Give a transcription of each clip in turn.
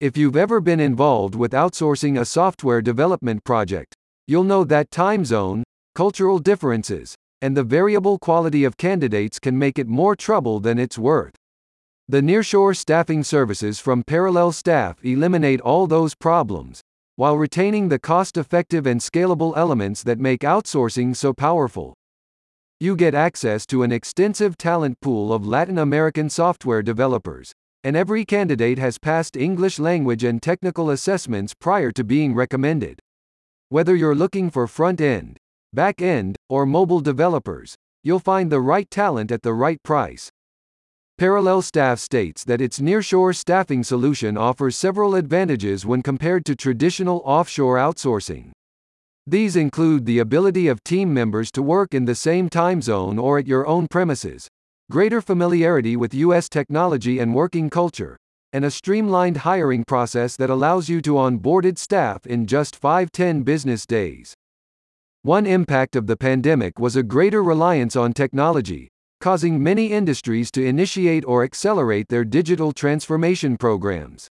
If you've ever been involved with outsourcing a software development project, you'll know that time zone, cultural differences, and the variable quality of candidates can make it more trouble than it's worth. The nearshore staffing services from Parallel Staff eliminate all those problems, while retaining the cost effective and scalable elements that make outsourcing so powerful. You get access to an extensive talent pool of Latin American software developers, and every candidate has passed English language and technical assessments prior to being recommended. Whether you're looking for front end, back end, or mobile developers, you'll find the right talent at the right price. Parallel Staff states that its nearshore staffing solution offers several advantages when compared to traditional offshore outsourcing. These include the ability of team members to work in the same time zone or at your own premises, greater familiarity with U.S. technology and working culture, and a streamlined hiring process that allows you to onboarded staff in just 5-10 business days. One impact of the pandemic was a greater reliance on technology, causing many industries to initiate or accelerate their digital transformation programs.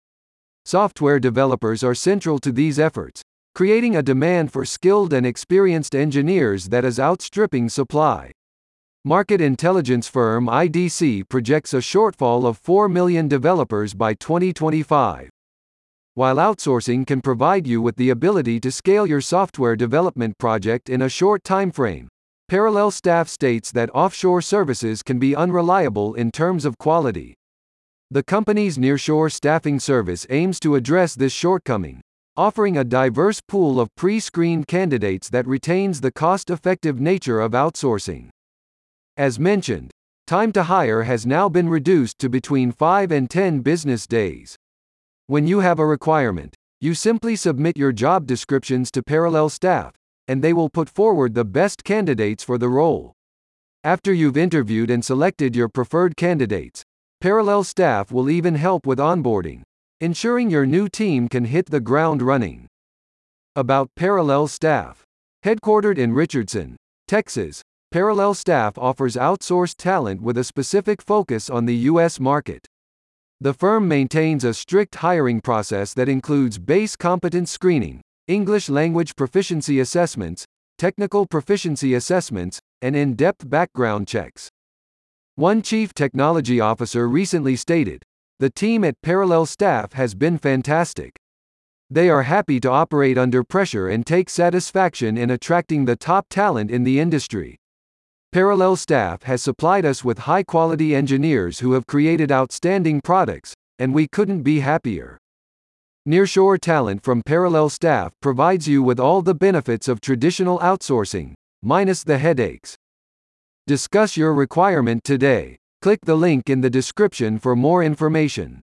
Software developers are central to these efforts, creating a demand for skilled and experienced engineers that is outstripping supply. Market intelligence firm IDC projects a shortfall of 4 million developers by 2025. While outsourcing can provide you with the ability to scale your software development project in a short time frame, Parallel staff states that offshore services can be unreliable in terms of quality. The company's nearshore staffing service aims to address this shortcoming, offering a diverse pool of pre-screened candidates that retains the cost-effective nature of outsourcing. As mentioned, time to hire has now been reduced to between 5 and 10 business days. When you have a requirement, you simply submit your job descriptions to Parallel staff, and they will put forward the best candidates for the role. After you've interviewed and selected your preferred candidates, Parallel staff will even help with onboarding, ensuring your new team can hit the ground running. About Parallel Staff. Headquartered in Richardson, Texas, Parallel Staff offers outsourced talent with a specific focus on the U.S. market. The firm maintains a strict hiring process that includes base competence screening, English language proficiency assessments, technical proficiency assessments, and in-depth background checks. One chief technology officer recently stated, the team at Parallel Staff has been fantastic. They are happy to operate under pressure and take satisfaction in attracting the top talent in the industry. Parallel Staff has supplied us with high quality engineers who have created outstanding products, and we couldn't be happier. Nearshore talent from Parallel Staff provides you with all the benefits of traditional outsourcing, minus the headaches. Discuss your requirement today. Click the link in the description for more information.